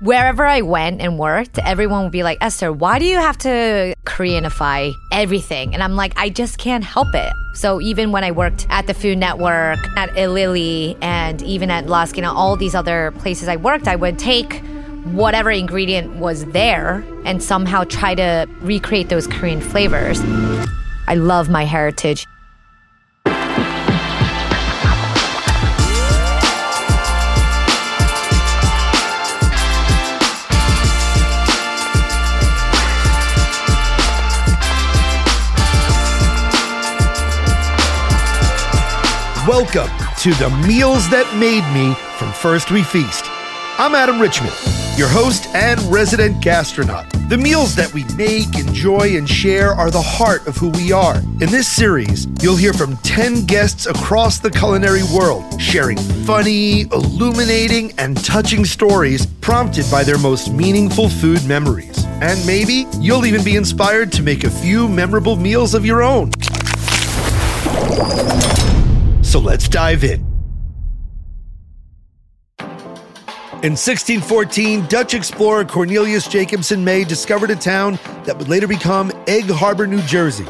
Wherever I went and worked, everyone would be like, Esther, why do you have to Koreanify everything? And I'm like, I just can't help it. So even when I worked at the Food Network, at Ilili, and even at La Esquina, all these other places I worked, I would take whatever ingredient was there and somehow try to recreate those Korean flavors. I love my heritage. Welcome to the Meals That Made Me from First We Feast. I'm Adam Richman, your host and resident gastronaut. The meals that we make, enjoy, and share are the heart of who we are. In this series, you'll hear from 10 guests across the culinary world, sharing funny, illuminating, and touching stories prompted by their most meaningful food memories. And maybe you'll even be inspired to make a few memorable meals of your own. So let's dive in. In 1614, Dutch explorer Cornelius Jacobson May discovered a town that would later become Egg Harbor, New Jersey.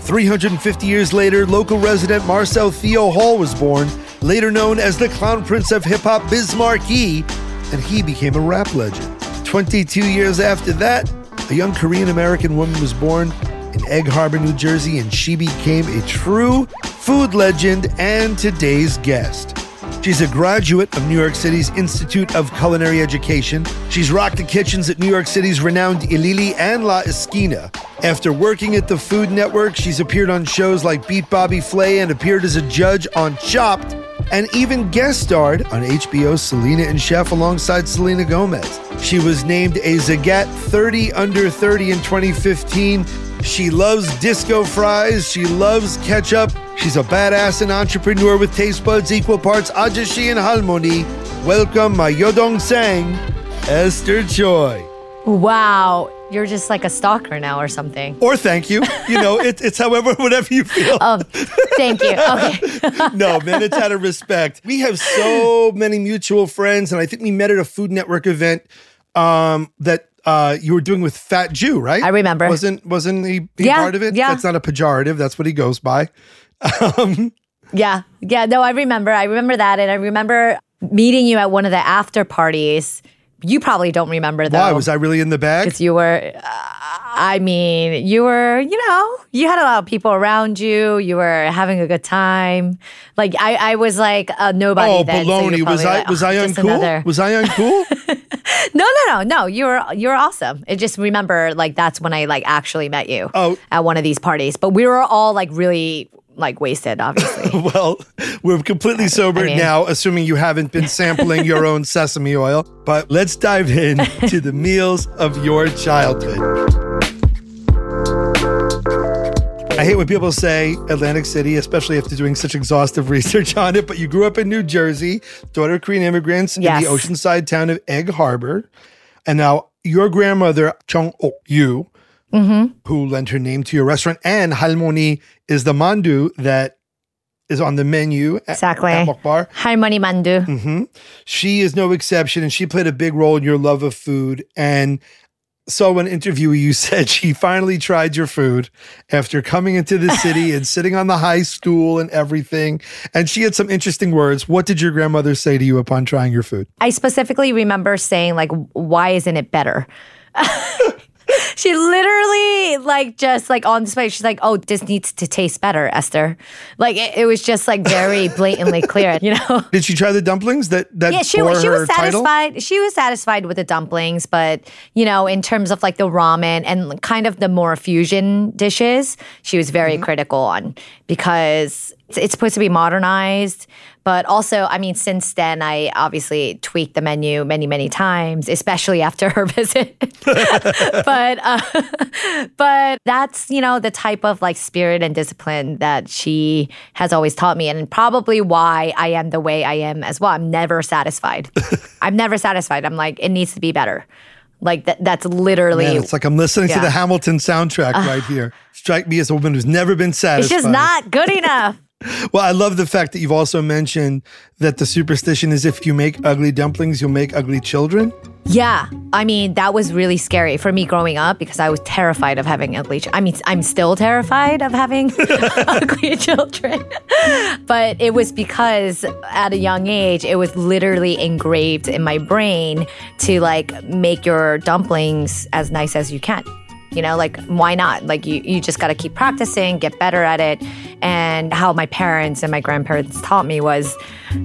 350 years later, local resident Marcel Theo Hall was born, later known as the Clown Prince of Hip Hop Biz Markie, and he became a rap legend. 22 years after that, a young Korean American woman was born in Egg Harbor, New Jersey, and she became a true food legend and today's guest. She's a graduate of New York City's Institute of Culinary Education. She's rocked the kitchens at New York City's renowned Ilili and La Esquina. After working at the Food Network, she's appeared on shows like Beat Bobby Flay and appeared as a judge on Chopped, and even guest starred on HBO's Selena and Chef alongside Selena Gomez. She was named a Zagat 30 Under 30 in 2015 she loves disco fries. She loves ketchup. She's a badass and entrepreneur with taste buds equal parts ajashi and halmoni. Welcome my Yodong Sang, Esther Choi. Wow, you're just like a stalker now or something. Or thank you. You know, it, it's however, whatever you feel. Oh, thank you. Okay. no, man, it's out of respect. We have so many mutual friends, and I think we met at a Food Network event um, that uh, you were doing with Fat Jew, right? I remember. Wasn't wasn't he, he yeah, part of it? Yeah. That's not a pejorative. That's what he goes by. Um, yeah, yeah. No, I remember. I remember that, and I remember meeting you at one of the after parties. You probably don't remember though. Why was I really in the bag? Because you were. Uh, I mean, you were, you know, you had a lot of people around you. You were having a good time. Like I, I was like a nobody. Oh, then, baloney! So was I like, was oh, I uncool? another- Was I uncool? No, no, no, no. You were you were awesome. I just remember like that's when I like actually met you. Oh. at one of these parties. But we were all like really like wasted, obviously. well, we're completely sober mean- now, assuming you haven't been sampling your own sesame oil. But let's dive in to the meals of your childhood. I hate when people say Atlantic City, especially after doing such exhaustive research on it, but you grew up in New Jersey, daughter of Korean immigrants Yes. in the oceanside town of Egg Harbor. And now your grandmother, Chung Ok Yu, who lent her name to your restaurant, and Halmoni is the mandu that is on the menu at, Exactly. at Mokbar. Halmoni Mandu. hmm She is no exception, and she played a big role in your love of food. And so, an interview, you said she finally tried your food after coming into the city and sitting on the high stool and everything. And she had some interesting words. What did your grandmother say to you upon trying your food? I specifically remember saying like, "Why isn't it better?" she literally like just like on display. She's like, "Oh, this needs to taste better, Esther." Like it, it was just like very blatantly clear, you know. Did she try the dumplings that that Yeah, she was she was title? satisfied. She was satisfied with the dumplings, but you know, in terms of like the ramen and kind of the more fusion dishes, she was Mm-hmm. very critical on because it's, it's supposed to be modernized. But also, I mean, since then, I obviously tweaked the menu many, many times, especially after her visit. but, uh, but that's you know the type of like spirit and discipline that she has always taught me, and probably why I am the way I am as well. I'm never satisfied. I'm never satisfied. I'm like, it needs to be better. Like that. That's literally. Man, it's like I'm listening to the Hamilton soundtrack right here. Strike me as a woman who's never been satisfied. it's just not good enough. Well, I love the fact that you've also mentioned that the superstition is if you make ugly dumplings, you'll make ugly children. Yeah. I mean, that was really scary for me growing up because I was terrified of having ugly children. I mean, I'm still terrified of having ugly children. but it was because at a young age, it was literally engraved in my brain to like make your dumplings as nice as you can. You know, like why not? Like you, you just got to keep practicing, get better at it. And how my parents and my grandparents taught me was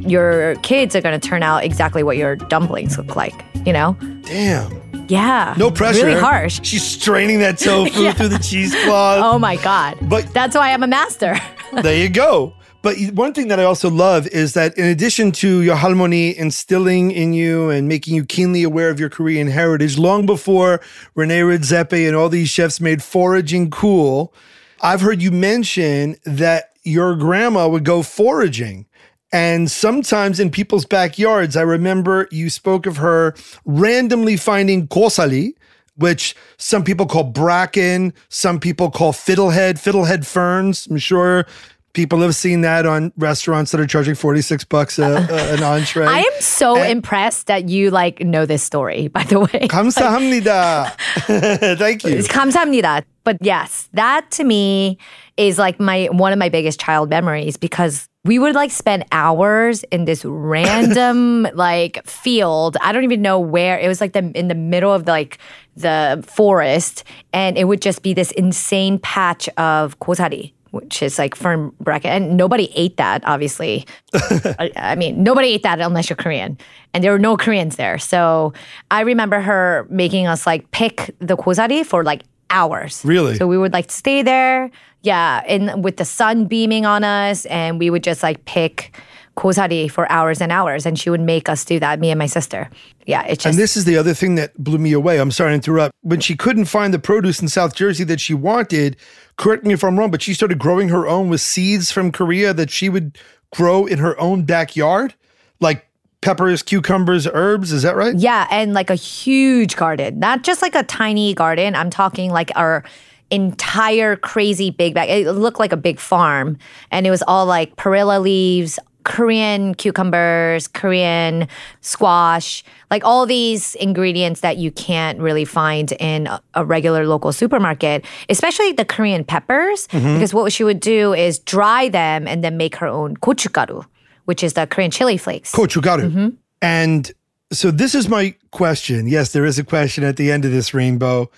your kids are going to turn out exactly what your dumplings look like, you know? Damn. Yeah. No pressure. Really harsh. She's straining that tofu Yeah. through the cheesecloth. Oh my God. But- that's why I'm a master. there you go. But one thing that I also love is that in addition to your halmoni instilling in you and making you keenly aware of your Korean heritage, long before Rene Redzepi and all these chefs made foraging cool, I've heard you mention that your grandma would go foraging. And sometimes in people's backyards, I remember you spoke of her randomly finding kosari, which some people call bracken, some people call fiddlehead, fiddlehead ferns. I'm sure people have seen that on restaurants that are charging 46 bucks a, a- an entree. I am so impressed that you like know this story, by the way. 감사합니다. Thank you. It's 감사합니다. But yes, that to me is like my one of my biggest child memories because we would like spend hours in this random like field. I don't even know where. It was like the in the middle of like the forest and it would just be this insane patch of kosari. which is like fern bracken, and nobody ate that. Obviously, I, I mean, nobody ate that unless you're Korean, and there were no Koreans there. So I remember her making us like pick the kosari for like hours. Really? So we would like stay there, yeah, and with the sun beaming on us, and we would just like pick kosari for hours and hours, and she would make us do that. Me and my sister. Yeah, it's just And this is the other thing that blew me away. I'm sorry to interrupt. When she couldn't find the produce in South Jersey that she wanted, correct me if I'm wrong, but she started growing her own with seeds from Korea that she would grow in her own backyard, like peppers, cucumbers, herbs. Is that right? Yeah, and like a huge garden, not just like a tiny garden. I'm talking like our entire crazy big bag. It looked like a big farm, and it was all like perilla leaves, Korean cucumbers, Korean squash, like all these ingredients that you can't really find in a, regular local supermarket, especially the Korean peppers, mm-hmm. because what she would do is dry them and then make her own gochugaru, which is the Korean chili flakes. Gochugaru. Mm-hmm. And so this is my question. Yes, there is a question at the end of this rainbow.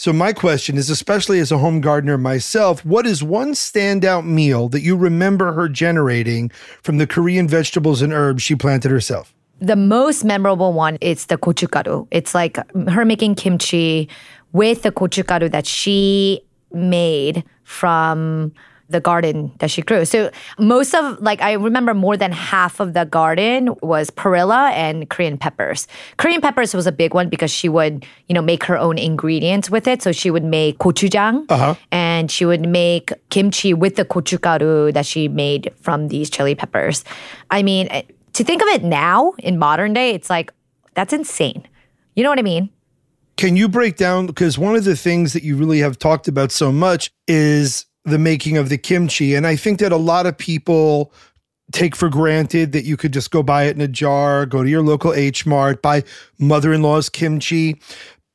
So my question is, especially as a home gardener myself, what is one standout meal that you remember her generating from the Korean vegetables and herbs she planted herself? the most memorable one is the gochugaru. It's like her making kimchi with the gochugaru that she made from the garden that she grew. So most of like I remember more than half of the garden was perilla and Korean peppers. Korean peppers was a big one because she would, you know, make her own ingredients with it. So she would make gochujang and she would make kimchi with the gochugaru that she made from these chili peppers. I mean, eh, to think of it now in modern day, it's like that's insane. You know what I mean? Can you break down because one of the things that you really have talked about so much is the making of the kimchi and I think that a lot of people take for granted that you could just go buy it in a jar, go to your local H Mart, buy mother-in-law's kimchi.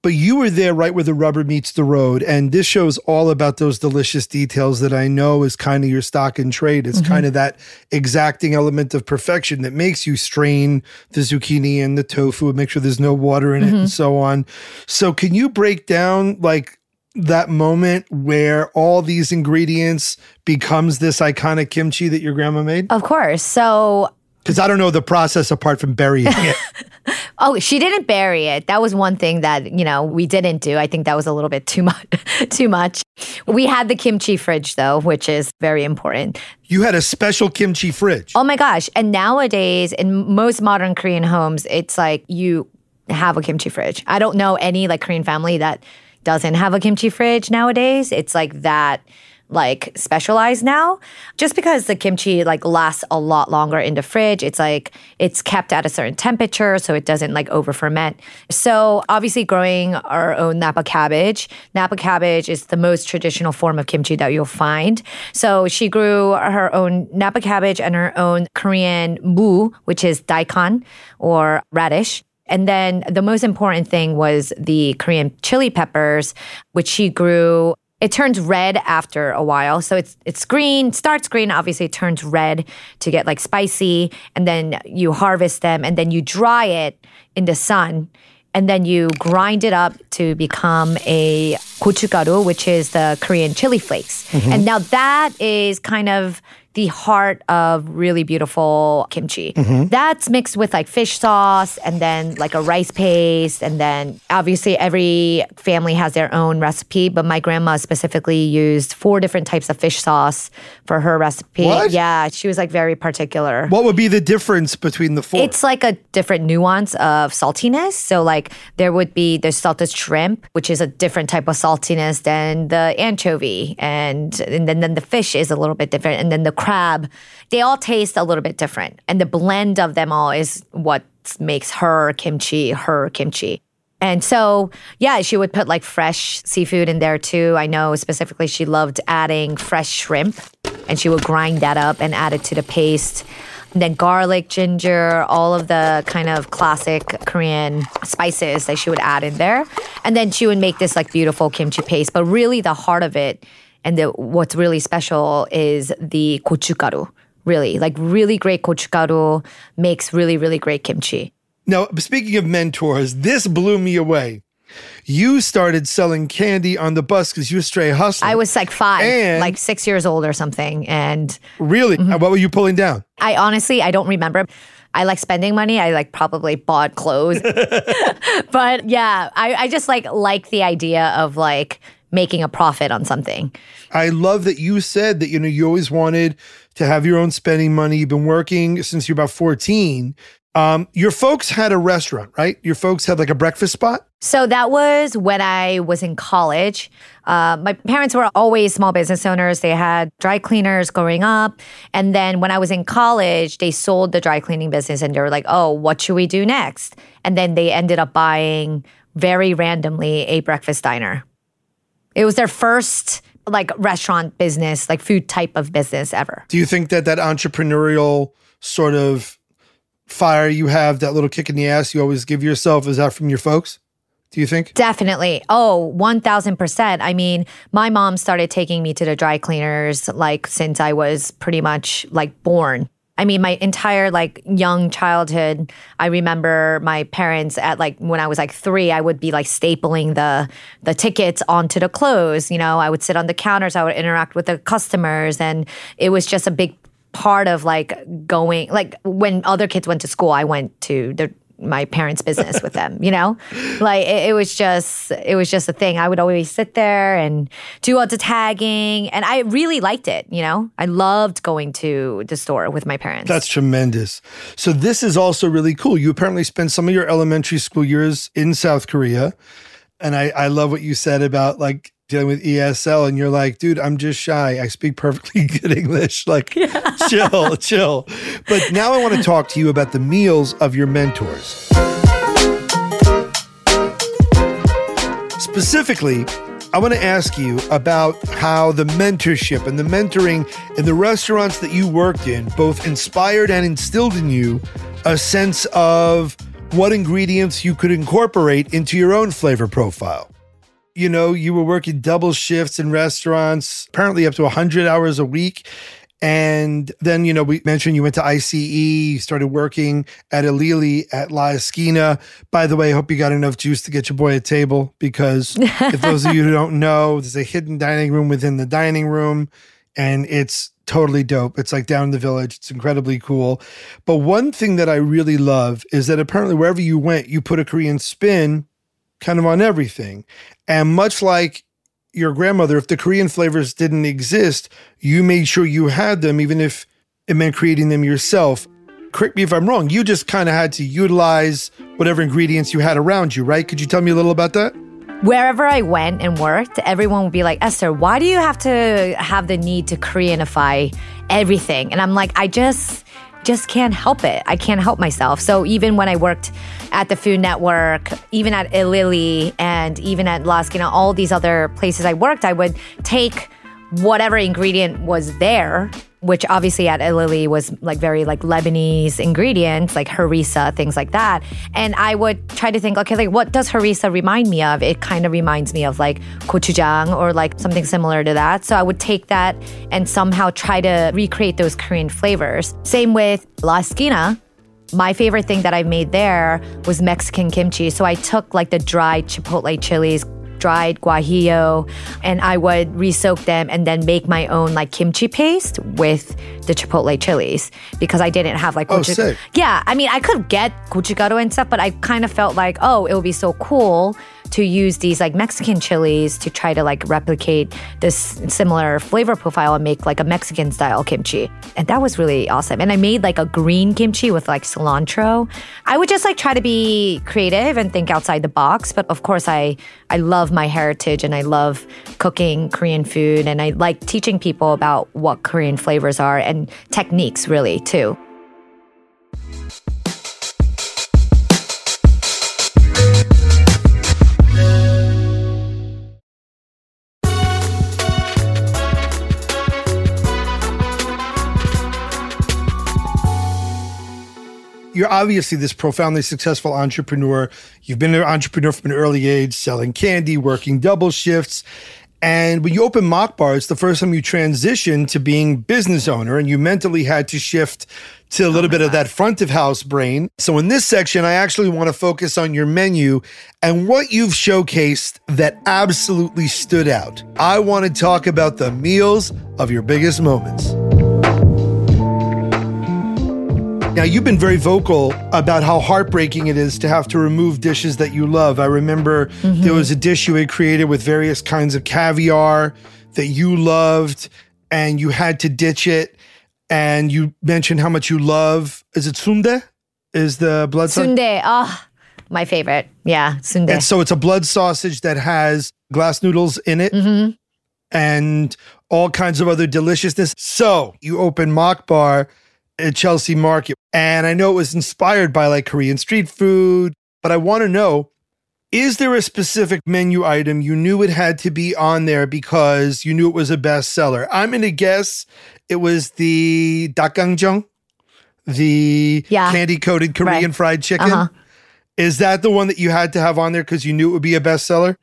But you were there right where the rubber meets the road. And this show's all about those delicious details that I know is kind of your stock in trade. It's mm-hmm. kind of that exacting element of perfection that makes you strain the zucchini and the tofu and make sure there's no water in it mm-hmm. and so on. So, can you break down like that moment where all these ingredients becomes this iconic kimchi that your grandma made? Of course. So Because I don't know the process apart from burying it. Oh, she didn't bury it. That was one thing that, you know, we didn't do. I think that was a little bit too much too much. We had the kimchi fridge though, which is very important. you had a special kimchi fridge. Oh my gosh. And nowadays in most modern Korean homes, it's like you have a kimchi fridge. I don't know any like Korean family that doesn't have a kimchi fridge nowadays. It's like that like specialized now. Just because the kimchi like lasts a lot longer in the fridge it's like it's kept at a certain temperature so it doesn't like over ferment so obviously growing our own napa cabbage napa cabbage is the most traditional form of kimchi that you'll find. So she grew her own napa cabbage and her own korean mu which is daikon or radish And then the most important thing was the Korean chili peppers, which she grew. It turns red after a while. So it's it's green, starts green, obviously it turns red to get like spicy, and then you harvest them and then you dry it in the sun and then you grind it up to become a gochugaru, which is the Korean chili flakes. Mm-hmm. And now that is kind of the heart of really beautiful kimchi. Mm-hmm. That's mixed with like fish sauce and then like a rice paste. And then obviously every family has their own recipe, but my grandma specifically used four different types of fish sauce for her recipe. What? Yeah, she was like very particular. What would be the difference between the four? It's like a different nuance of saltiness. So like there would be the salted shrimp, which is a different type of saltiness than the anchovy, and and then, then the fish is a little bit different, and then the crab. They all taste a little bit different, and the blend of them all is what makes her kimchi her kimchi. And so, yeah, she would put like fresh seafood in there too. I know specifically she loved adding fresh shrimp and she would grind that up and add it to the paste. And then garlic, ginger, all of the kind of classic Korean spices that she would add in there. And then she would make this like beautiful kimchi paste. But really, the heart of it and the, what's really special is the gochugaru. Really, like really great gochugaru makes really, really great kimchi. now, speaking of mentors, this blew me away. You started selling candy on the bus because you were a stray hustler. I was like five, And- like six years old or something. And really. Mm-hmm. What were you pulling down? I honestly, I don't remember. I like spending money. I like probably bought clothes. but yeah, I, I just like like the idea of like making a profit on something. I love that you said that you know you always wanted to have your own spending money. You've been working since you're about 14. Um, your folks had a restaurant, right? Your folks had like a breakfast spot. So that was when I was in college. Uh, my parents were always small business owners. They had dry cleaners growing up. And then when I was in college, they sold the dry cleaning business and they were like, oh, what should we do next? And then they ended up buying very randomly a breakfast diner. It was their first like restaurant business, like food type of business ever. Do you think that that entrepreneurial sort of fire you have, that little kick in the ass you always give yourself, is that from your folks? Do you think? Definitely. Oh, 1000%. I mean, my mom started taking me to the dry cleaners like since I was pretty much like born. I mean, my entire like young childhood, I remember my parents at like when I was like three, I would be like stapling the the tickets onto the clothes. You know, I would sit on the counters, I would interact with the customers, and it was just a big part of like going like when other kids went to school, I went to the my parents' business with them, you know? Like it, it was just it was just a thing. I would always sit there and do all the tagging and I really liked it, you know? I loved going to the store with my parents. That's tremendous. So this is also really cool. You apparently spent some of your elementary school years in South Korea. And I, I love what you said about like dealing with ESL and you're like, dude, I'm just shy. I speak perfectly good English. Like chill, chill. But now I want to talk to you about the meals of your mentors. Specifically, I want to ask you about how the mentorship and the mentoring in the restaurants that you worked in both inspired and instilled in you a sense of what ingredients you could incorporate into your own flavor profile. You know, you were working double shifts in restaurants, apparently up to 100 hours a week. And then, you know, we mentioned you went to ICE, you started working at Ilili at La Esquina. By the way, I hope you got enough juice to get your boy a table because if those of you who don't know, there's a hidden dining room within the dining room and it's totally dope. It's like down in the village. It's incredibly cool. But one thing that I really love is that apparently wherever you went, you put a Korean spin kind of on everything. And much like your grandmother, if the Korean flavors didn't exist, you made sure you had them, even if it meant creating them yourself. Correct me if I'm wrong. You just kind of had to utilize whatever ingredients you had around you, right? Could you tell me a little about that? Wherever I went and worked, everyone would be like, Esther, why do you have to have the need to Koreanify everything? And I'm like, I just just can't help it. I can't help myself. So even when I worked at the Food Network, even at Ilili, and even at La Esquina, all these other places I worked, I would take whatever ingredient was there which obviously at Ilili was like very like Lebanese ingredients, like harissa, things like that. And I would try to think, okay, like what does harissa remind me of? It kind of reminds me of like gochujang or like something similar to that. So I would take that and somehow try to recreate those Korean flavors. Same with La Esquina, my favorite thing that I made there was Mexican kimchi. So I took like the dried chipotle chilies, dried guajillo, and I would resoak them and then make my own like kimchi paste with the chipotle chilies because I didn't have like oh, sick. yeah. I mean, I could get gochugaru and stuff, but I kind of felt like oh, it would be so cool to use these like Mexican chilies to try to like replicate this similar flavor profile and make like a Mexican style kimchi. And that was really awesome. And I made like a green kimchi with like cilantro. I would just like try to be creative and think outside the box. But of course, I, I love my heritage and I love cooking Korean food and I like teaching people about what Korean flavors are and techniques really too. You're obviously this profoundly successful entrepreneur. You've been an entrepreneur from an early age, selling candy, working double shifts. And when you open Mokbar, it's the first time you transition to being business owner, and you mentally had to shift to a little oh bit God. of that front of house brain. So in this section, I actually want to focus on your menu and what you've showcased that absolutely stood out. I want to talk about the meals of your biggest moments. Now, you've been very vocal about how heartbreaking it is to have to remove dishes that you love. I remember mm-hmm. there was a dish you had created with various kinds of caviar that you loved, and you had to ditch it. And you mentioned how much you love. Is it sundae? Is the blood sundae? Oh, my favorite. Yeah, sundae. And so it's a blood sausage that has glass noodles in it. Mm-hmm. And all kinds of other deliciousness. So you open Mokbar Chelsea Market. And I know it was inspired by like Korean street food, but I want to know is there a specific menu item you knew it had to be on there because you knew it was a bestseller? I'm going to guess it was the dakgangjang, the yeah. candy coated Korean right. fried chicken. Uh-huh. Is that the one that you had to have on there because you knew it would be a bestseller?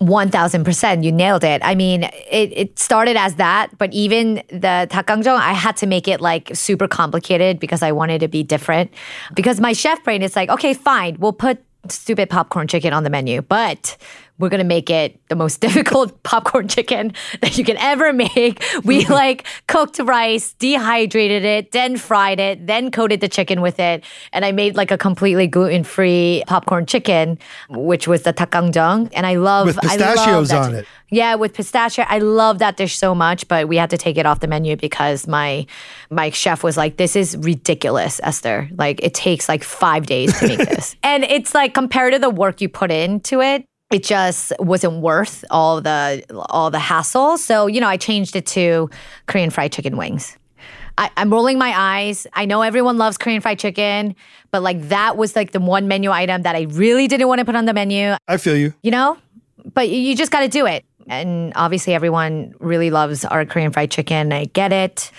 1000% you nailed it. I mean it, it started as that but even the dakgangjang i had to make it like super complicated because i wanted to be different. Because my chef brain is like okay fine we'll put stupid popcorn chicken on the menu but we're gonna make it the most difficult popcorn chicken that you can ever make. We like cooked rice, dehydrated it, then fried it, then coated the chicken with it, and I made like a completely gluten free popcorn chicken, which was the dakgangjang. And I love with pistachios on it. Yeah, with pistachio. I love that dish so much, but we had to take it off the menu because my my chef was like, "This is ridiculous, Esther. Like it takes like five days to make this, and it's like compared to the work you put into it." It just wasn't worth all the all the hassle. So, you know, I changed it to Korean fried chicken wings. I, am rolling my eyes. I know everyone loves Korean fried chicken, but like that was like the one menu item that I really didn't want to put on the menu. I feel you. You know? But you just got to do it. And obviously everyone really loves our Korean fried chicken. I get it.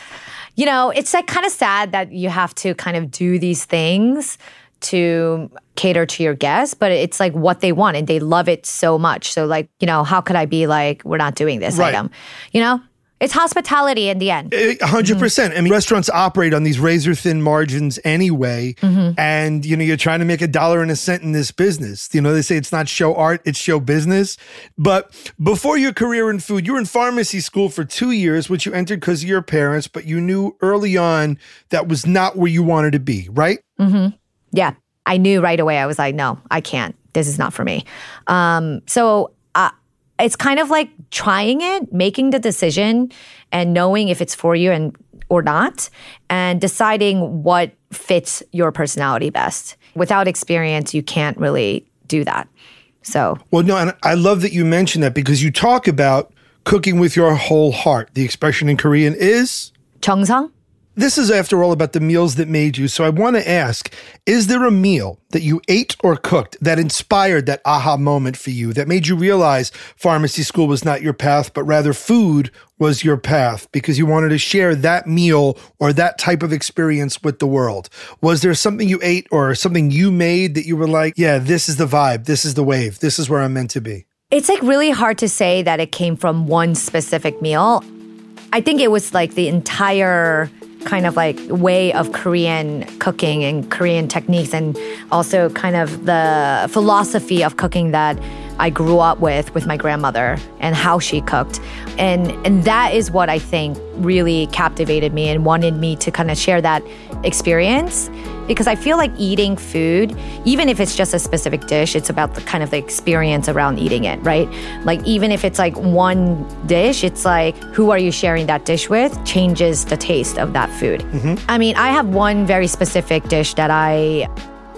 You know, it's like kind of sad that you have to kind of do these things to cater to your guests, but it's like what they want and they love it so much. So, like, you know, how could I be like, we're not doing this right. item? You know? It's hospitality in the end. 100%. Mm-hmm. I mean, restaurants operate on these razor thin margins anyway. Mm-hmm. And, you know, you're trying to make a dollar and a cent in this business. You know, they say it's not show art, it's show business. But before your career in food, you were in pharmacy school for two years, which you entered because of your parents, but you knew early on that was not where you wanted to be, right? Mm-hmm. Yeah. I knew right away. I was like, no, I can't. This is not for me. Um, so uh, it's kind of like trying it, making the decision, and knowing if it's for you and or not, and deciding what fits your personality best. Without experience, you can't really do that. So well, no, and I love that you mentioned that because you talk about cooking with your whole heart. The expression in Korean is 정성. This is, after all, about the meals that made you. So I want to ask Is there a meal that you ate or cooked that inspired that aha moment for you, that made you realize pharmacy school was not your path, but rather food was your path because you wanted to share that meal or that type of experience with the world? Was there something you ate or something you made that you were like, yeah, this is the vibe, this is the wave, this is where I'm meant to be? It's like really hard to say that it came from one specific meal. I think it was like the entire kind of like way of Korean cooking and Korean techniques, and also kind of the philosophy of cooking that I grew up with with my grandmother and how she cooked. And and that is what I think really captivated me and wanted me to kind of share that experience because I feel like eating food, even if it's just a specific dish, it's about the kind of the experience around eating it, right? Like even if it's like one dish, it's like who are you sharing that dish with changes the taste of that food. Mm-hmm. I mean, I have one very specific dish that I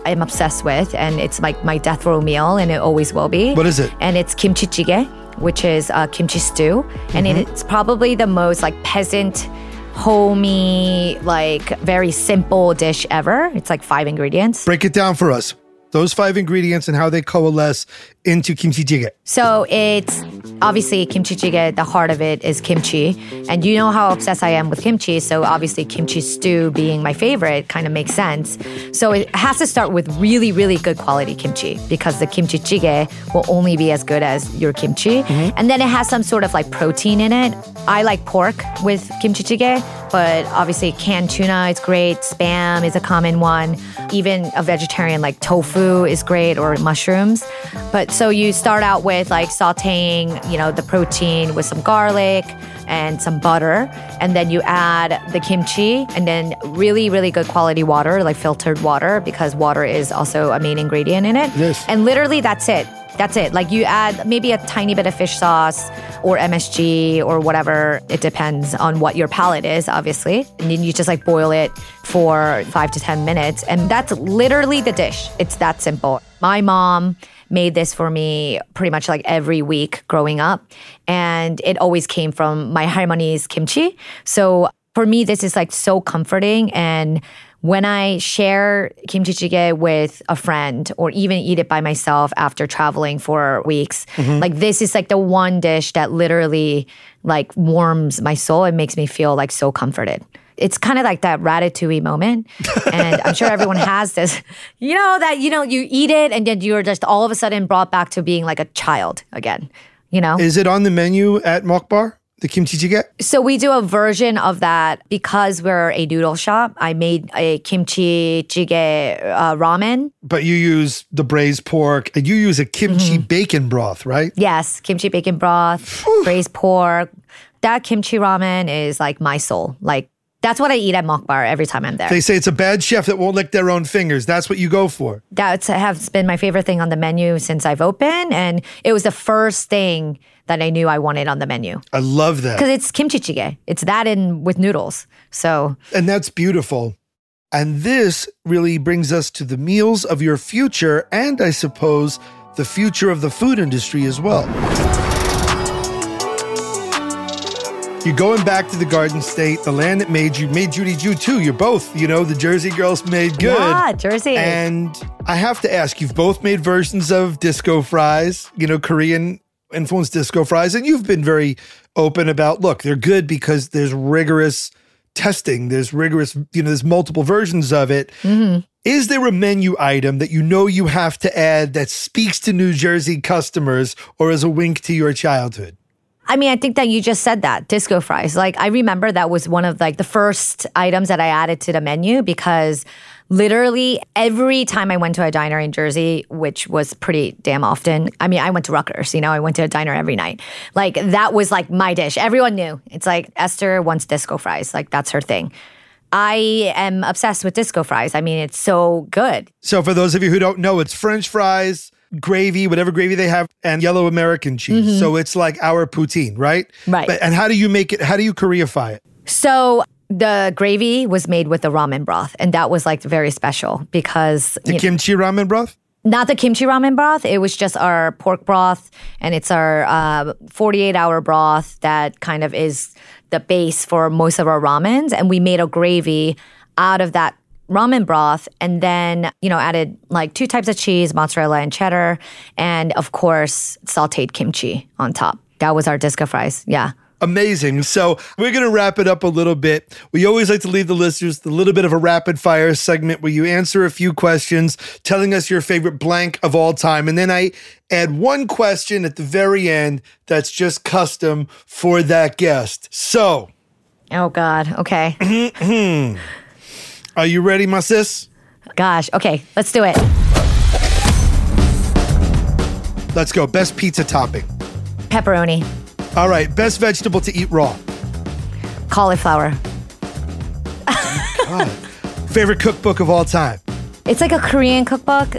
I'm obsessed with, and it's like my death row meal, and it always will be. What is it? And it's kimchi jjigae, which is uh, kimchi stew, and mm-hmm. it's probably the most like peasant homey, like very simple dish ever. It's like five ingredients. Break it down for us. Those five ingredients and how they coalesce into kimchi jjigae. So it's obviously kimchi jjigae. The heart of it is kimchi, and you know how obsessed I am with kimchi. So obviously kimchi stew being my favorite kind of makes sense. So it has to start with really, really good quality kimchi because the kimchi jjigae will only be as good as your kimchi, mm-hmm. and then it has some sort of like protein in it. I like pork with kimchi jjigae, but obviously canned tuna is great. Spam is a common one. Even a vegetarian like tofu is great or mushrooms, but so you start out with like sauteing, you know, the protein with some garlic and some butter. And then you add the kimchi and then really, really good quality water, like filtered water, because water is also a main ingredient in it. Yes. And literally that's it. That's it. Like you add maybe a tiny bit of fish sauce or MSG or whatever. It depends on what your palate is, obviously. And then you just like boil it for five to 10 minutes. And that's literally the dish. It's that simple. My mom made this for me pretty much like every week growing up. And it always came from my halmoni's kimchi. So for me, this is like so comforting. And when I share kimchi jjigae with a friend or even eat it by myself after traveling for weeks, mm-hmm. like this is like the one dish that literally like warms my soul and makes me feel like so comforted it's kind of like that ratatouille moment. And I'm sure everyone has this, you know, that, you know, you eat it and then you're just all of a sudden brought back to being like a child again, you know? Is it on the menu at Mokbar? The kimchi jjigae? So we do a version of that because we're a noodle shop. I made a kimchi jjigae uh, ramen. But you use the braised pork and you use a kimchi mm-hmm. bacon broth, right? Yes, kimchi bacon broth, braised pork. That kimchi ramen is like my soul. Like that's what I eat at Mokbar every time I'm there. They say it's a bad chef that won't lick their own fingers. That's what you go for. That has been my favorite thing on the menu since I've opened. And it was the first thing that I knew I wanted on the menu. I love that. Because it's kimchi jjigae. It's that in with noodles. So And that's beautiful. And this really brings us to the meals of your future and I suppose the future of the food industry as well. You're going back to the Garden State, the land that made you, made Judy Joo too. You're both, you know, the Jersey girls made good. Yeah, Jersey. And I have to ask, you've both made versions of disco fries, you know, Korean influenced disco fries, and you've been very open about, look, they're good because there's rigorous testing, there's rigorous, you know, there's multiple versions of it. Mm-hmm. Is there a menu item that you know you have to add that speaks to New Jersey customers or as a wink to your childhood? I mean, I think that you just said that disco fries. Like, I remember that was one of like the first items that I added to the menu because literally every time I went to a diner in Jersey, which was pretty damn often. I mean, I went to Rutgers, you know, I went to a diner every night. Like, that was like my dish. Everyone knew. It's like Esther wants disco fries. Like, that's her thing. I am obsessed with disco fries. I mean, it's so good. So, for those of you who don't know, it's French fries gravy, whatever gravy they have, and yellow American cheese. Mm-hmm. So it's like our poutine, right? Right. But, and how do you make it? How do you Koreafy it? So the gravy was made with the ramen broth, and that was like very special because the kimchi know, ramen broth. Not the kimchi ramen broth. It was just our pork broth, and it's our uh, 48 hour broth that kind of is the base for most of our ramens, and we made a gravy out of that ramen broth and then you know added like two types of cheese mozzarella and cheddar and of course sauteed kimchi on top that was our disco fries yeah Amazing. So we're going to wrap it up a little bit. We always like to leave the listeners a little bit of a rapid fire segment where you answer a few questions, telling us your favorite blank of all time. And then I add one question at the very end that's just custom for that guest. So. Oh, God. Okay. Are you ready, my sis? Gosh. Okay. Let's do it. Let's go. Best pizza topping. Pepperoni. All right, best vegetable to eat raw. Cauliflower. God. Favorite cookbook of all time. It's like a Korean cookbook.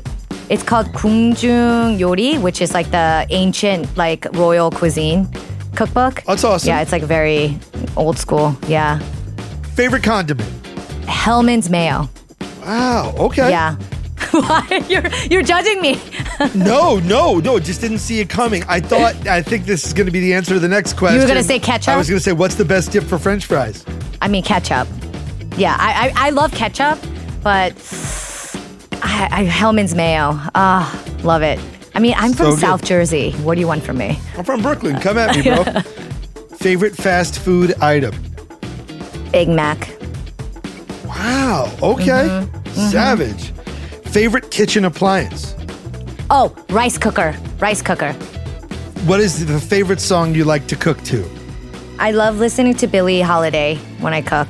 It's called Gungjung Yori, which is like the ancient like royal cuisine cookbook. That's awesome. Yeah, it's like very old school. Yeah. Favorite condiment. Hellmann's mayo. Wow. Okay. Yeah. Why? You're you're judging me. no, no, no. Just didn't see it coming. I thought. I think this is going to be the answer to the next question. You were gonna say ketchup? I was going to say, what's the best dip for French fries? I mean ketchup. Yeah, I I, I love ketchup, but I, I Hellmann's mayo. Ah, love it. I mean, I'm from good. South Jersey. What do you want from me? I'm from Brooklyn. Come at me, bro. Favorite fast food item. Big Mac. Wow. Okay. Mm-hmm. Mm-hmm. Savage. Favorite kitchen appliance. Oh, rice cooker. Rice cooker. What is the favorite song you like to cook to? I love listening to Billie Holiday when I cook.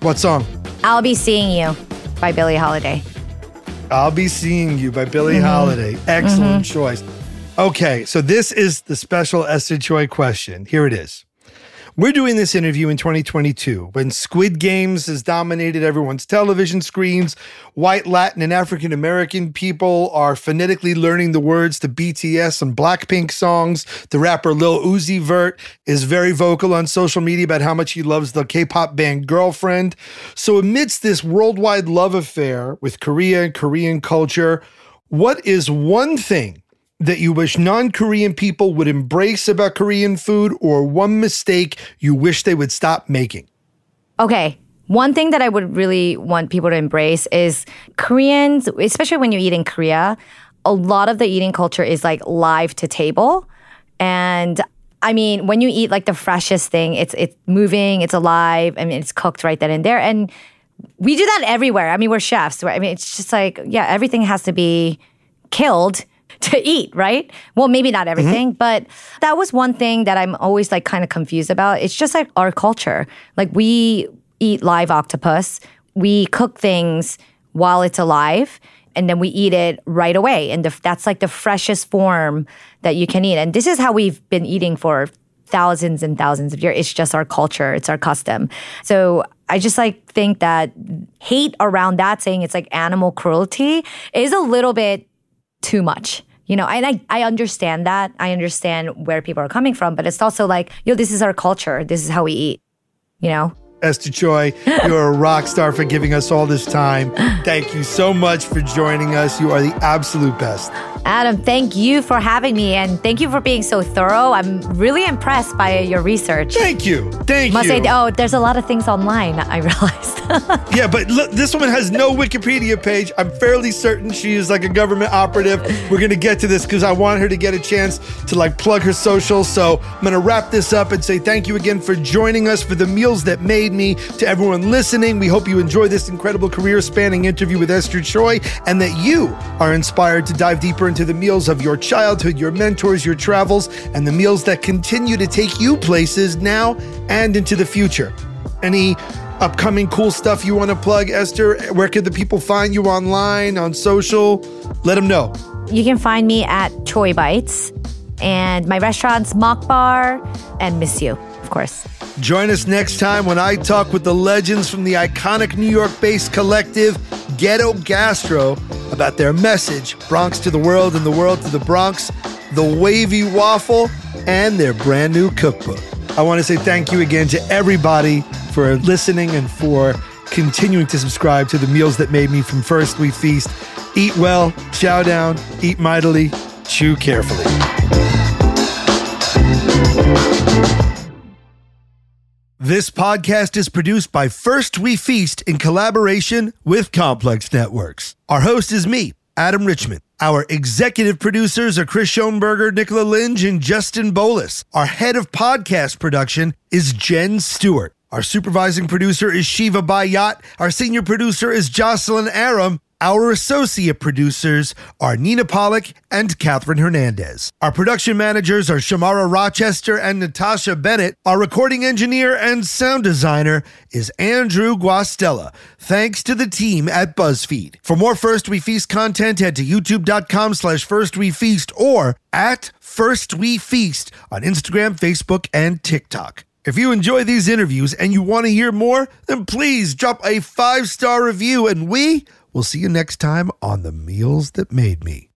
What song? I'll be seeing you by Billie Holiday. I'll Be Seeing You by Billie Mm-hmm. Holiday. Excellent mm-hmm. choice. Okay, so this is the special Esther Choi question. Here it is. We're doing this interview in 2022 when Squid Games has dominated everyone's television screens. White, Latin, and African American people are phonetically learning the words to BTS and Blackpink songs. The rapper Lil Uzi Vert is very vocal on social media about how much he loves the K pop band Girlfriend. So, amidst this worldwide love affair with Korea and Korean culture, what is one thing that you wish non Korean people would embrace about Korean food, or one mistake you wish they would stop making? Okay. One thing that I would really want people to embrace is Koreans, especially when you eat in Korea, a lot of the eating culture is like live to table. And I mean, when you eat like the freshest thing, it's it's moving, it's alive, I mean, it's cooked right then and there. And we do that everywhere. I mean, we're chefs, right? I mean, it's just like, yeah, everything has to be killed to eat, right? Well, maybe not mm-hmm. everything, but that was one thing that I'm always like kind of confused about. It's just like our culture. Like we eat live octopus, we cook things while it's alive. And then we eat it right away. And the, that's like the freshest form that you can eat. And this is how we've been eating for thousands and thousands of years. It's just our culture, it's our custom. So I just like think that hate around that saying it's like animal cruelty is a little bit too much. You know, and I, I understand that. I understand where people are coming from, but it's also like, yo, this is our culture. This is how we eat. You know? Esther Choi, you're a rock star for giving us all this time. Thank you so much for joining us. You are the absolute best. Adam, thank you for having me and thank you for being so thorough. I'm really impressed by your research. Thank you. Thank Must you. say, oh, there's a lot of things online, I realized. Yeah, but look, this woman has no Wikipedia page. I'm fairly certain she is like a government operative. We're gonna get to this because I want her to get a chance to like plug her socials. So I'm gonna wrap this up and say thank you again for joining us for the meals that made me. To everyone listening, we hope you enjoy this incredible career-spanning interview with Esther Choi, and that you are inspired to dive deeper into the meals of your childhood, your mentors, your travels, and the meals that continue to take you places now and into the future. Any upcoming cool stuff you want to plug, Esther? Where can the people find you online, on social? Let them know. you can find me at Choi Bites and my restaurants, Mokbar and Ms. Yoo, of course. Join us next time when I talk with the legends from the iconic New York based collective Ghetto Gastro about their message Bronx to the world and the world to the Bronx, the wavy waffle, and their brand new cookbook. I want to say thank you again to everybody for listening and for continuing to subscribe to the meals that made me from First We Feast. Eat well, chow down, eat mightily, chew carefully. This podcast is produced by First We Feast in collaboration with Complex Networks. Our host is me, Adam Richman. Our executive producers are Chris Schonberger, Nicola Linge, and Justin Bolois. Our head of podcast production is Jen Stewart. Our supervising producer is Shiva Bayat. Our senior producer is Jocelyn Arem. Our associate producers are Nina Pollock and Katherine Hernandez. Our production managers are Shamara Rochester and Natasha Bennett. Our recording engineer and sound designer is Andrew Guastella. Thanks to the team at BuzzFeed. For more First We Feast content, head to youtube.com slash First We Feast or at First We Feast on Instagram, Facebook, and TikTok. If you enjoy these interviews and you want to hear more, then please drop a five star review and we will see you next time on The Meals That Made Me.